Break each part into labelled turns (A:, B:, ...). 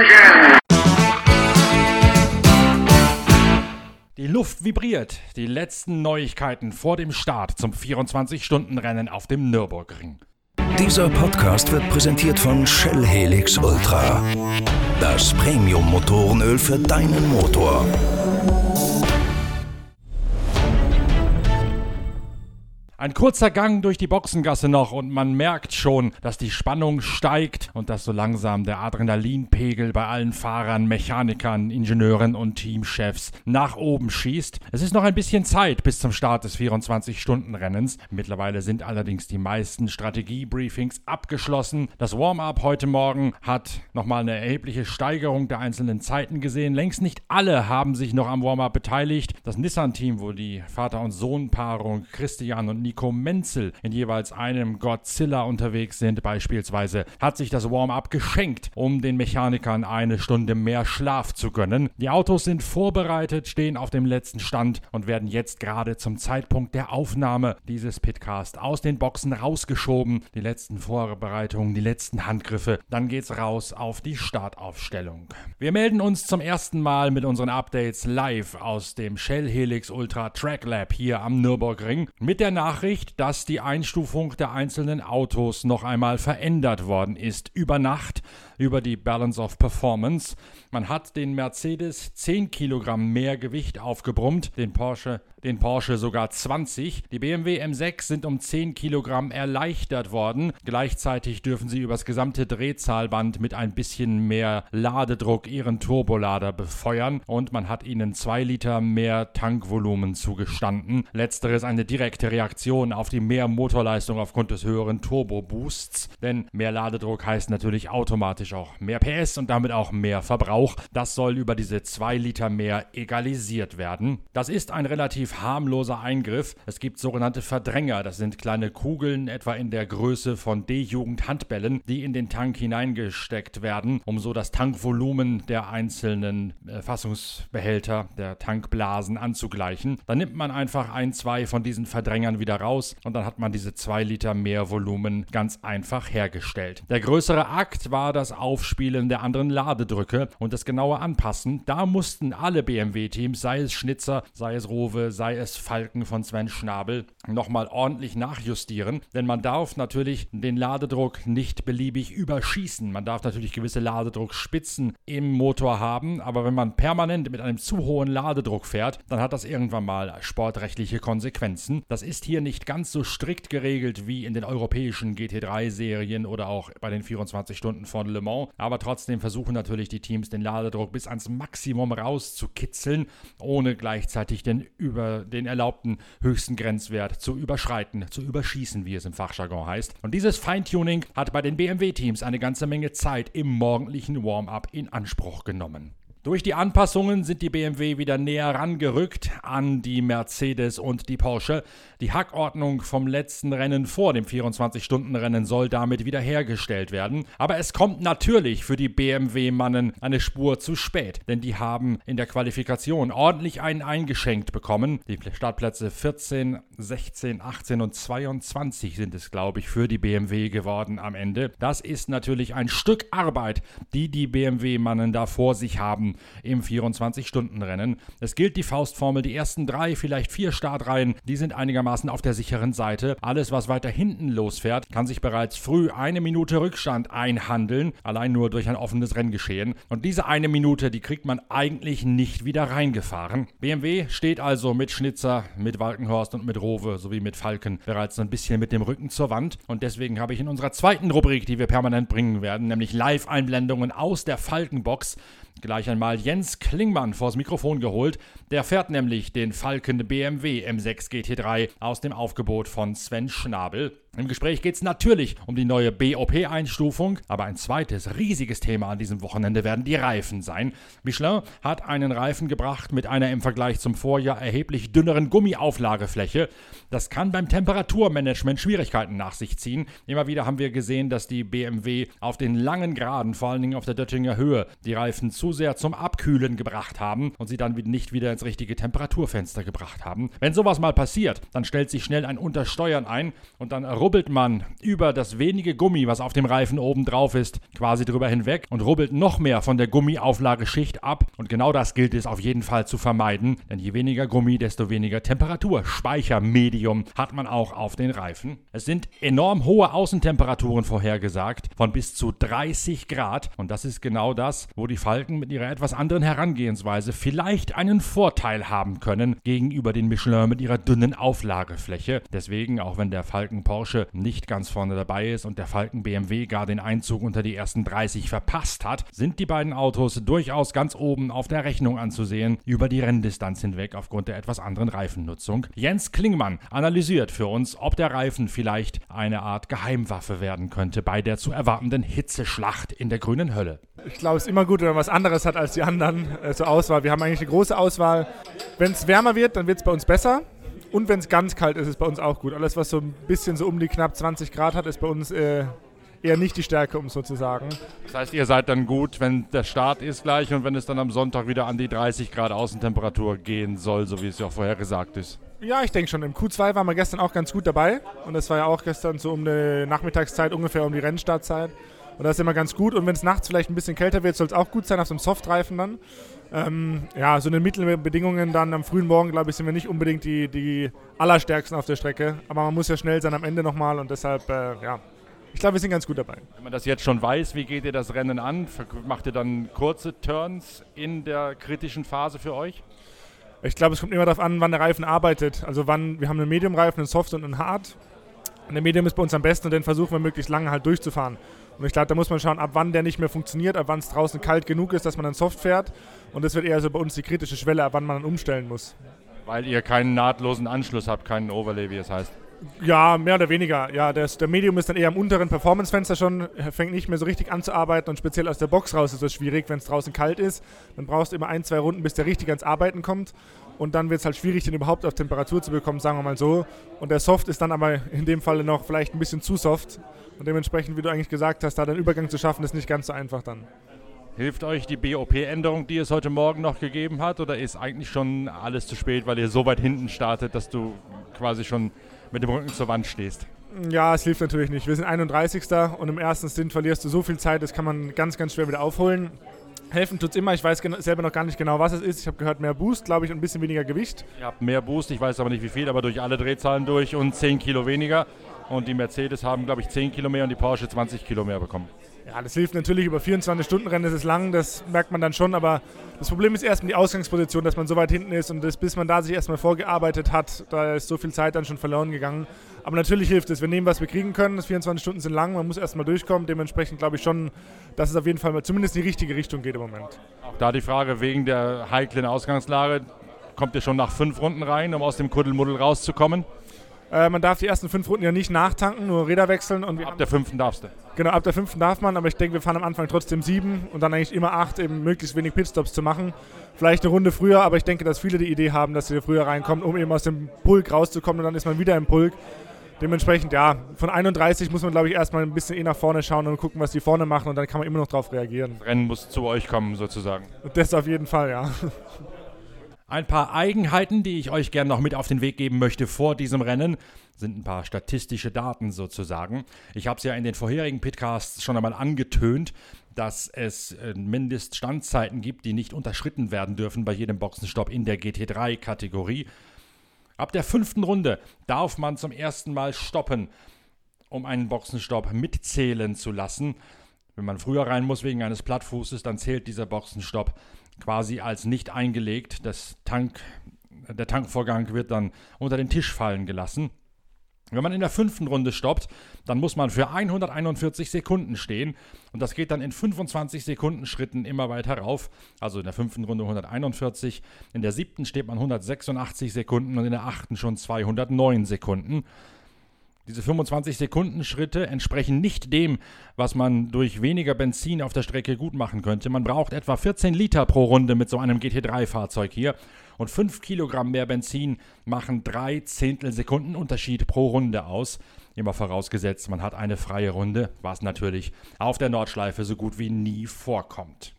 A: engine.
B: Die Luft vibriert. Die letzten Neuigkeiten vor dem Start zum 24-Stunden-Rennen auf dem Nürburgring.
C: Dieser Podcast wird präsentiert von Shell Helix Ultra. Das Premium-Motorenöl für deinen Motor.
B: Ein kurzer Gang durch die Boxengasse noch und man merkt schon, dass die Spannung steigt und dass so langsam der Adrenalinpegel bei allen Fahrern, Mechanikern, Ingenieuren und Teamchefs nach oben schießt. Es ist noch ein bisschen Zeit bis zum Start des 24-Stunden-Rennens. Mittlerweile sind allerdings die meisten Strategiebriefings abgeschlossen. Das Warm-up heute Morgen hat nochmal eine erhebliche Steigerung der einzelnen Zeiten gesehen. Längst nicht alle haben sich noch am Warm-up beteiligt. Das Nissan-Team, wo die Vater- und Sohn-Paarung Christian und Nico Menzel in jeweils einem Godzilla unterwegs sind beispielsweise, hat sich das Warm-up geschenkt, um den Mechanikern eine Stunde mehr Schlaf zu gönnen. Die Autos sind vorbereitet, stehen auf dem letzten Stand und werden jetzt gerade zum Zeitpunkt der Aufnahme dieses Pitcast aus den Boxen rausgeschoben. Die letzten Vorbereitungen, die letzten Handgriffe. Dann geht's raus auf die Startaufstellung. Wir melden uns zum ersten Mal mit unseren Updates live aus dem Shell Helix Ultra Track Lab hier am Nürburgring mit der Nachricht, Nachricht, dass die Einstufung der einzelnen Autos noch einmal verändert worden ist. Über Nacht über die Balance of Performance. Man hat den Mercedes 10 Kilogramm mehr Gewicht aufgebrummt, den Porsche, den Porsche sogar 20. Die BMW M6 sind um 10 Kilogramm erleichtert worden. Gleichzeitig dürfen sie übers gesamte Drehzahlband mit ein bisschen mehr Ladedruck ihren Turbolader befeuern und man hat ihnen 2 Liter mehr Tankvolumen zugestanden. Letzteres eine direkte Reaktion auf die mehr Motorleistung aufgrund des höheren Turbo-Boosts, denn mehr Ladedruck heißt natürlich automatisch automatisch auch mehr PS und damit auch mehr Verbrauch. Das soll über diese 2 Liter mehr egalisiert werden. Das ist ein relativ harmloser Eingriff. Es gibt sogenannte Verdränger. Das sind kleine Kugeln, etwa in der Größe von D-Jugend-Handbällen, die in den Tank hineingesteckt werden, um so das Tankvolumen der einzelnen äh, Fassungsbehälter, der Tankblasen anzugleichen. Dann nimmt man einfach ein, zwei von diesen Verdrängern wieder raus und dann hat man diese 2 Liter mehr Volumen ganz einfach hergestellt. Der größere Akt war das Aufspielen der anderen Ladedrücke und das genaue Anpassen, da mussten alle BMW-Teams, sei es Schnitzer, sei es Rowe, sei es Falken von Sven Schnabel, nochmal ordentlich nachjustieren, denn man darf natürlich den Ladedruck nicht beliebig überschießen. Man darf natürlich gewisse Ladedruckspitzen im Motor haben, aber wenn man permanent mit einem zu hohen Ladedruck fährt, dann hat das irgendwann mal sportrechtliche Konsequenzen. Das ist hier nicht ganz so strikt geregelt wie in den europäischen GT3-Serien oder auch bei den 24 Stunden von Le Mans. Mans. Aber trotzdem versuchen natürlich die Teams den Ladedruck bis ans Maximum rauszukitzeln, ohne gleichzeitig den über den erlaubten höchsten Grenzwert zu überschreiten, zu überschießen, wie es im Fachjargon heißt. Und dieses Feintuning hat bei den BMW-Teams eine ganze Menge Zeit im morgendlichen Warm-up in Anspruch genommen. Durch die Anpassungen sind die BMW wieder näher rangerückt an die Mercedes und die Porsche. Die Hackordnung vom letzten Rennen vor dem 24-Stunden-Rennen soll damit wiederhergestellt werden. Aber es kommt natürlich für die BMW-Mannen eine Spur zu spät, denn die haben in der Qualifikation ordentlich einen eingeschenkt bekommen. Die Startplätze 14, 16, 18 und 22 sind es, glaube ich, für die BMW geworden am Ende. Das ist natürlich ein Stück Arbeit, die die BMW-Mannen da vor sich haben im 24-Stunden-Rennen. Es gilt die Faustformel, die ersten drei, vielleicht vier Startreihen, die sind einigermaßen auf der sicheren Seite. Alles, was weiter hinten losfährt, kann sich bereits früh eine Minute Rückstand einhandeln, allein nur durch ein offenes Renngeschehen. Und diese eine Minute, die kriegt man eigentlich nicht wieder reingefahren. BMW steht also mit Schnitzer, mit Walkenhorst und mit Rowe sowie mit Falken bereits ein bisschen mit dem Rücken zur Wand. Und deswegen habe ich in unserer zweiten Rubrik, die wir permanent bringen werden, nämlich Live-Einblendungen aus der Falkenbox, gleich einmal Jens Klingmann vors Mikrofon geholt. Der fährt nämlich den Falken BMW M6 GT3 aus dem Aufgebot von Sven Schnabel. Im Gespräch geht es natürlich um die neue BOP-Einstufung, aber ein zweites riesiges Thema an diesem Wochenende werden die Reifen sein. Michelin hat einen Reifen gebracht mit einer im Vergleich zum Vorjahr erheblich dünneren Gummiauflagefläche. Das kann beim Temperaturmanagement Schwierigkeiten nach sich ziehen. Immer wieder haben wir gesehen, dass die BMW auf den langen Geraden, vor allen Dingen auf der Döttinger Höhe, die Reifen zu sehr zum Abkühlen gebracht haben und sie dann nicht wieder ins richtige Temperaturfenster gebracht haben. Wenn sowas mal passiert, dann stellt sich schnell ein Untersteuern ein und dann rubbelt man über das wenige Gummi, was auf dem Reifen oben drauf ist, quasi drüber hinweg und rubbelt noch mehr von der Gummiauflageschicht ab. Und genau das gilt es auf jeden Fall zu vermeiden, denn je weniger Gummi, desto weniger Temperaturspeichermedium hat man auch auf den Reifen. Es sind enorm hohe Außentemperaturen vorhergesagt, von bis zu 30 Grad. Und das ist genau das, wo die Falken mit ihrer etwas anderen Herangehensweise vielleicht einen Vorteil haben können gegenüber den Michelin mit ihrer dünnen Auflagefläche. Deswegen, auch wenn der Falken Porsche nicht ganz vorne dabei ist und der Falken BMW gar den Einzug unter die ersten 30 verpasst hat, sind die beiden Autos durchaus ganz oben auf der Rechnung anzusehen über die Renndistanz hinweg aufgrund der etwas anderen Reifennutzung. Jens Klingmann analysiert für uns, ob der Reifen vielleicht eine Art Geheimwaffe werden könnte bei der zu erwartenden Hitzeschlacht in der grünen Hölle.
A: Ich glaube, es ist immer gut, wenn man was anderes hat als die anderen äh, zur Auswahl. Wir haben eigentlich eine große Auswahl. Wenn es wärmer wird, dann wird es bei uns besser. Und wenn es ganz kalt ist, ist es bei uns auch gut. Alles, was so ein bisschen so um die knapp 20 Grad hat, ist bei uns äh, eher nicht die Stärke, um so zu sagen.
B: Das heißt, ihr seid dann gut, wenn der Start ist gleich und wenn es dann am Sonntag wieder an die 30 Grad Außentemperatur gehen soll, so wie es ja auch vorher gesagt ist.
A: Ja, ich denke schon. Im Q2 waren wir gestern auch ganz gut dabei. Und das war ja auch gestern so um die Nachmittagszeit, ungefähr um die Rennstartzeit. Und das ist immer ganz gut. Und wenn es nachts vielleicht ein bisschen kälter wird, soll es auch gut sein auf so einem Softreifen dann. Ähm, ja, so in den Mittelbedingungen dann am frühen Morgen, glaube ich, sind wir nicht unbedingt die, die allerstärksten auf der Strecke. Aber man muss ja schnell sein am Ende nochmal und deshalb, äh, ja, ich glaube, wir sind ganz gut dabei.
B: Wenn man das jetzt schon weiß, wie geht ihr das Rennen an? Macht ihr dann kurze Turns in der kritischen Phase für euch?
A: Ich glaube, es kommt immer darauf an, wann der Reifen arbeitet. Also wann, wir haben einen Medium-Reifen, einen Soft und einen Hard. Und der Medium ist bei uns am besten und den versuchen wir möglichst lange halt durchzufahren. Und ich glaube, da muss man schauen, ab wann der nicht mehr funktioniert, ab wann es draußen kalt genug ist, dass man dann soft fährt. Und das wird eher so bei uns die kritische Schwelle, ab wann man dann umstellen muss.
B: Weil ihr keinen nahtlosen Anschluss habt, keinen Overlay, wie es heißt.
A: Ja, mehr oder weniger. Ja, das, der Medium ist dann eher am unteren Performance-Fenster schon, fängt nicht mehr so richtig an zu arbeiten und speziell aus der Box raus ist das schwierig, wenn es draußen kalt ist. Dann brauchst du immer ein, zwei Runden, bis der richtig ans Arbeiten kommt. Und dann wird es halt schwierig, den überhaupt auf Temperatur zu bekommen, sagen wir mal so. Und der Soft ist dann aber in dem Falle noch vielleicht ein bisschen zu soft. Und dementsprechend, wie du eigentlich gesagt hast, da den Übergang zu schaffen, ist nicht ganz so einfach dann.
B: Hilft euch die BOP-Änderung, die es heute Morgen noch gegeben hat, oder ist eigentlich schon alles zu spät, weil ihr so weit hinten startet, dass du quasi schon mit dem Rücken zur Wand stehst?
A: Ja, es hilft natürlich nicht. Wir sind 31. und im ersten Stint verlierst du so viel Zeit, das kann man ganz, ganz schwer wieder aufholen. Helfen tut es immer. Ich weiß selber noch gar nicht genau, was es ist. Ich habe gehört, mehr Boost, glaube ich, und ein bisschen weniger Gewicht.
B: Ihr habt mehr Boost, ich weiß aber nicht wie viel, aber durch alle Drehzahlen durch und 10 Kilo weniger. Und die Mercedes haben, glaube ich, 10 Kilo mehr und die Porsche 20 Kilo mehr bekommen.
A: Ja, das hilft natürlich über 24 Stunden Rennen, das ist lang, das merkt man dann schon, aber das Problem ist erstmal die Ausgangsposition, dass man so weit hinten ist und das, bis man da sich erstmal vorgearbeitet hat, da ist so viel Zeit dann schon verloren gegangen. Aber natürlich hilft es, wir nehmen, was wir kriegen können, das 24 Stunden sind lang, man muss erstmal durchkommen, dementsprechend glaube ich schon, dass es auf jeden Fall zumindest in die richtige Richtung geht im Moment.
B: Auch da die Frage, wegen der heiklen Ausgangslage, kommt ihr schon nach fünf Runden rein, um aus dem Kuddelmuddel rauszukommen?
A: Äh, man darf die ersten fünf Runden ja nicht nachtanken, nur Räder wechseln. Und
B: ab der fünften darfst du.
A: Genau, ab der fünften darf man, aber ich denke, wir fahren am Anfang trotzdem sieben und dann eigentlich immer acht, eben möglichst wenig Pitstops zu machen. Vielleicht eine Runde früher, aber ich denke, dass viele die Idee haben, dass sie früher reinkommen, um eben aus dem Pulk rauszukommen und dann ist man wieder im Pulk. Dementsprechend, ja, von 31 muss man, glaube ich, erstmal ein bisschen eh nach vorne schauen und gucken, was die vorne machen und dann kann man immer noch darauf reagieren.
B: Das Rennen muss zu euch kommen, sozusagen.
A: Das auf jeden Fall, ja.
B: Ein paar Eigenheiten, die ich euch gerne noch mit auf den Weg geben möchte vor diesem Rennen, sind ein paar statistische Daten sozusagen. Ich habe es ja in den vorherigen Pitcasts schon einmal angetönt, dass es äh, Mindeststandzeiten gibt, die nicht unterschritten werden dürfen bei jedem Boxenstopp in der GT3-Kategorie. Ab der fünften Runde darf man zum ersten Mal stoppen, um einen Boxenstopp mitzählen zu lassen. Wenn man früher rein muss wegen eines Plattfußes, dann zählt dieser Boxenstopp quasi als nicht eingelegt. Das Tank, der Tankvorgang wird dann unter den Tisch fallen gelassen. Wenn man in der fünften Runde stoppt, dann muss man für 141 Sekunden stehen und das geht dann in 25 Sekunden Schritten immer weiter rauf. Also in der fünften Runde 141, in der siebten steht man 186 Sekunden und in der achten schon 209 Sekunden. Diese 25 Sekunden Schritte entsprechen nicht dem, was man durch weniger Benzin auf der Strecke gut machen könnte. Man braucht etwa 14 Liter pro Runde mit so einem GT3-Fahrzeug hier und 5 Kilogramm mehr Benzin machen drei Zehntelsekunden Unterschied pro Runde aus. Immer vorausgesetzt, man hat eine freie Runde, was natürlich auf der Nordschleife so gut wie nie vorkommt.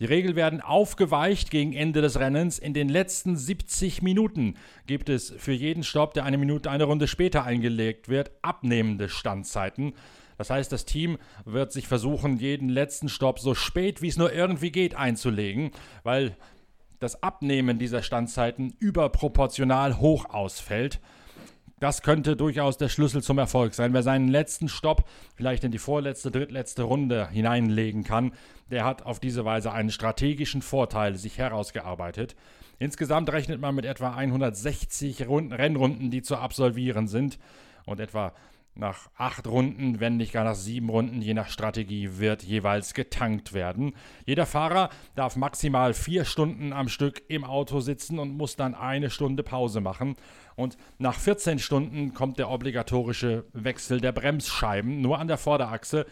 B: Die Regeln werden aufgeweicht gegen Ende des Rennens. In den letzten 70 Minuten gibt es für jeden Stopp, der eine Minute, eine Runde später eingelegt wird, abnehmende Standzeiten. Das heißt, das Team wird sich versuchen, jeden letzten Stopp so spät wie es nur irgendwie geht einzulegen, weil das Abnehmen dieser Standzeiten überproportional hoch ausfällt. Das könnte durchaus der Schlüssel zum Erfolg sein. Wer seinen letzten Stopp vielleicht in die vorletzte, drittletzte Runde hineinlegen kann, der hat auf diese Weise einen strategischen Vorteil sich herausgearbeitet. Insgesamt rechnet man mit etwa 160 Runden, Rennrunden, die zu absolvieren sind und etwa nach acht Runden, wenn nicht gar nach sieben Runden, je nach Strategie, wird jeweils getankt werden. Jeder Fahrer darf maximal vier Stunden am Stück im Auto sitzen und muss dann eine Stunde Pause machen. Und nach 14 Stunden kommt der obligatorische Wechsel der Bremsscheiben, nur an der Vorderachse.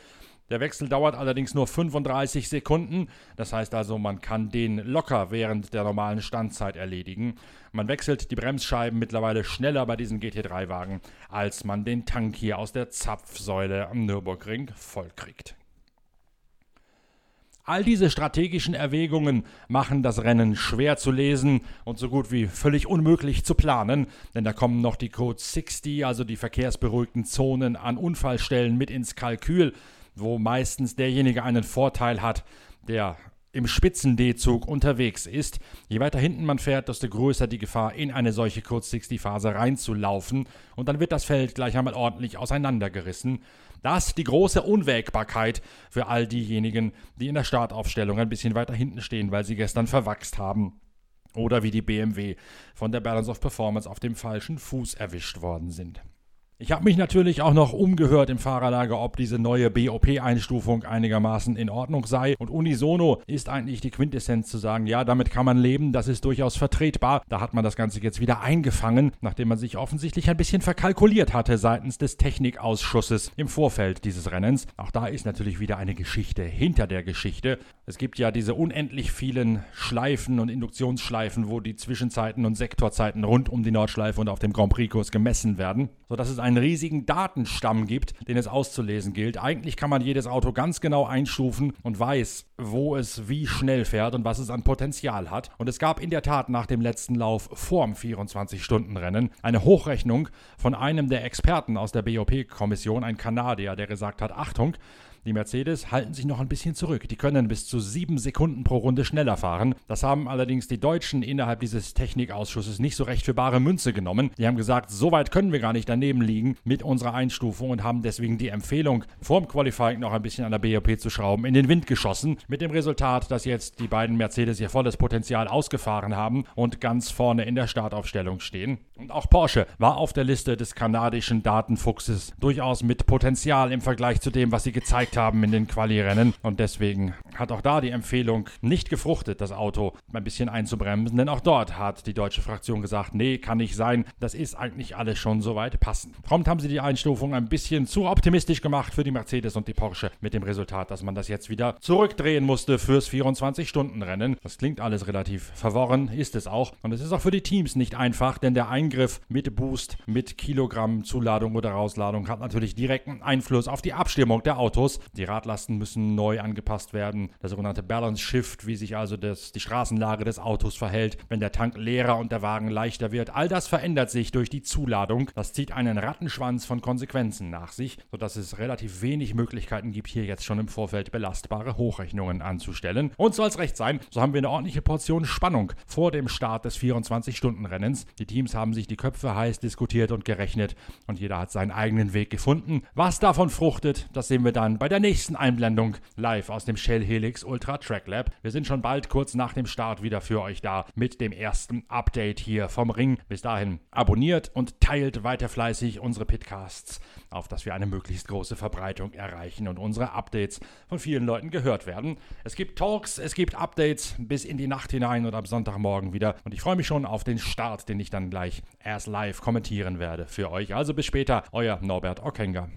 B: Der Wechsel dauert allerdings nur 35 Sekunden. Das heißt also, man kann den locker während der normalen Standzeit erledigen. Man wechselt die Bremsscheiben mittlerweile schneller bei diesen GT3-Wagen, als man den Tank hier aus der Zapfsäule am Nürburgring vollkriegt. All diese strategischen Erwägungen machen das Rennen schwer zu lesen und so gut wie völlig unmöglich zu planen, denn da kommen noch die Code 60, also die verkehrsberuhigten Zonen an Unfallstellen mit ins Kalkül wo meistens derjenige einen Vorteil hat, der im Spitzen-D-Zug unterwegs ist. Je weiter hinten man fährt, desto größer die Gefahr, in eine solche Kurz-60-Phase reinzulaufen. Und dann wird das Feld gleich einmal ordentlich auseinandergerissen. Das die große Unwägbarkeit für all diejenigen, die in der Startaufstellung ein bisschen weiter hinten stehen, weil sie gestern verwachst haben. Oder wie die BMW von der Balance of Performance auf dem falschen Fuß erwischt worden sind. Ich habe mich natürlich auch noch umgehört im Fahrerlager, ob diese neue BOP-Einstufung einigermaßen in Ordnung sei. Und unisono ist eigentlich die Quintessenz zu sagen, ja, damit kann man leben, das ist durchaus vertretbar. Da hat man das Ganze jetzt wieder eingefangen, nachdem man sich offensichtlich ein bisschen verkalkuliert hatte seitens des Technikausschusses im Vorfeld dieses Rennens. Auch da ist natürlich wieder eine Geschichte hinter der Geschichte. Es gibt ja diese unendlich vielen Schleifen und Induktionsschleifen, wo die Zwischenzeiten und Sektorzeiten rund um die Nordschleife und auf dem Grand Prix-Kurs gemessen werden, sodass es ein einen riesigen Datenstamm gibt, den es auszulesen gilt. Eigentlich kann man jedes Auto ganz genau einstufen und weiß, wo es wie schnell fährt und was es an Potenzial hat. Und es gab in der Tat nach dem letzten Lauf vorm 24-Stunden-Rennen eine Hochrechnung von einem der Experten aus der BOP-Kommission, ein Kanadier, der gesagt hat, Achtung, die Mercedes halten sich noch ein bisschen zurück. Die können bis zu sieben Sekunden pro Runde schneller fahren. Das haben allerdings die Deutschen innerhalb dieses Technikausschusses nicht so recht für bare Münze genommen. Die haben gesagt, so weit können wir gar nicht daneben liegen mit unserer Einstufung und haben deswegen die Empfehlung, vorm Qualifying noch ein bisschen an der BOP zu schrauben, in den Wind geschossen. Mit dem Resultat, dass jetzt die beiden Mercedes ihr volles Potenzial ausgefahren haben und ganz vorne in der Startaufstellung stehen. Und auch Porsche war auf der Liste des kanadischen Datenfuchses durchaus mit Potenzial im Vergleich zu dem, was sie gezeigt haben in den Quali-Rennen. Und deswegen hat auch da die Empfehlung nicht gefruchtet, das Auto ein bisschen einzubremsen. Denn auch dort hat die deutsche Fraktion gesagt, nee, kann nicht sein. Das ist eigentlich alles schon soweit passend. Prompt haben sie die Einstufung ein bisschen zu optimistisch gemacht für die Mercedes und die Porsche mit dem Resultat, dass man das jetzt wieder zurückdrehen musste fürs 24-Stunden-Rennen. Das klingt alles relativ verworren, ist es auch. Und es ist auch für die Teams nicht einfach, denn der Eingriff mit Boost, mit Kilogramm Zuladung oder Rausladung hat natürlich direkten Einfluss auf die Abstimmung der Autos. Die Radlasten müssen neu angepasst werden. Der sogenannte Balance Shift, wie sich also das, die Straßenlage des Autos verhält, wenn der Tank leerer und der Wagen leichter wird. All das verändert sich durch die Zuladung. Das zieht einen Rattenschwanz von Konsequenzen nach sich, sodass es relativ wenig Möglichkeiten gibt, hier jetzt schon im Vorfeld belastbare Hochrechnungen anzustellen. Und soll es recht sein, so haben wir eine ordentliche Portion Spannung vor dem Start des 24-Stunden-Rennens. Die Teams haben sich die Köpfe heiß diskutiert und gerechnet und jeder hat seinen eigenen Weg gefunden. Was davon fruchtet, das sehen wir dann bei der nächsten Einblendung live aus dem Shell Helix Ultra Track Lab. Wir sind schon bald kurz nach dem Start wieder für euch da mit dem ersten Update hier vom Ring. Bis dahin abonniert und teilt weiter fleißig unsere Pitcasts, auf dass wir eine möglichst große Verbreitung erreichen und unsere Updates von vielen Leuten gehört werden. Es gibt Talks, es gibt Updates bis in die Nacht hinein und am Sonntagmorgen wieder. Und ich freue mich schon auf den Start, den ich dann gleich erst live kommentieren werde für euch. Also bis später, euer Norbert Ockenger.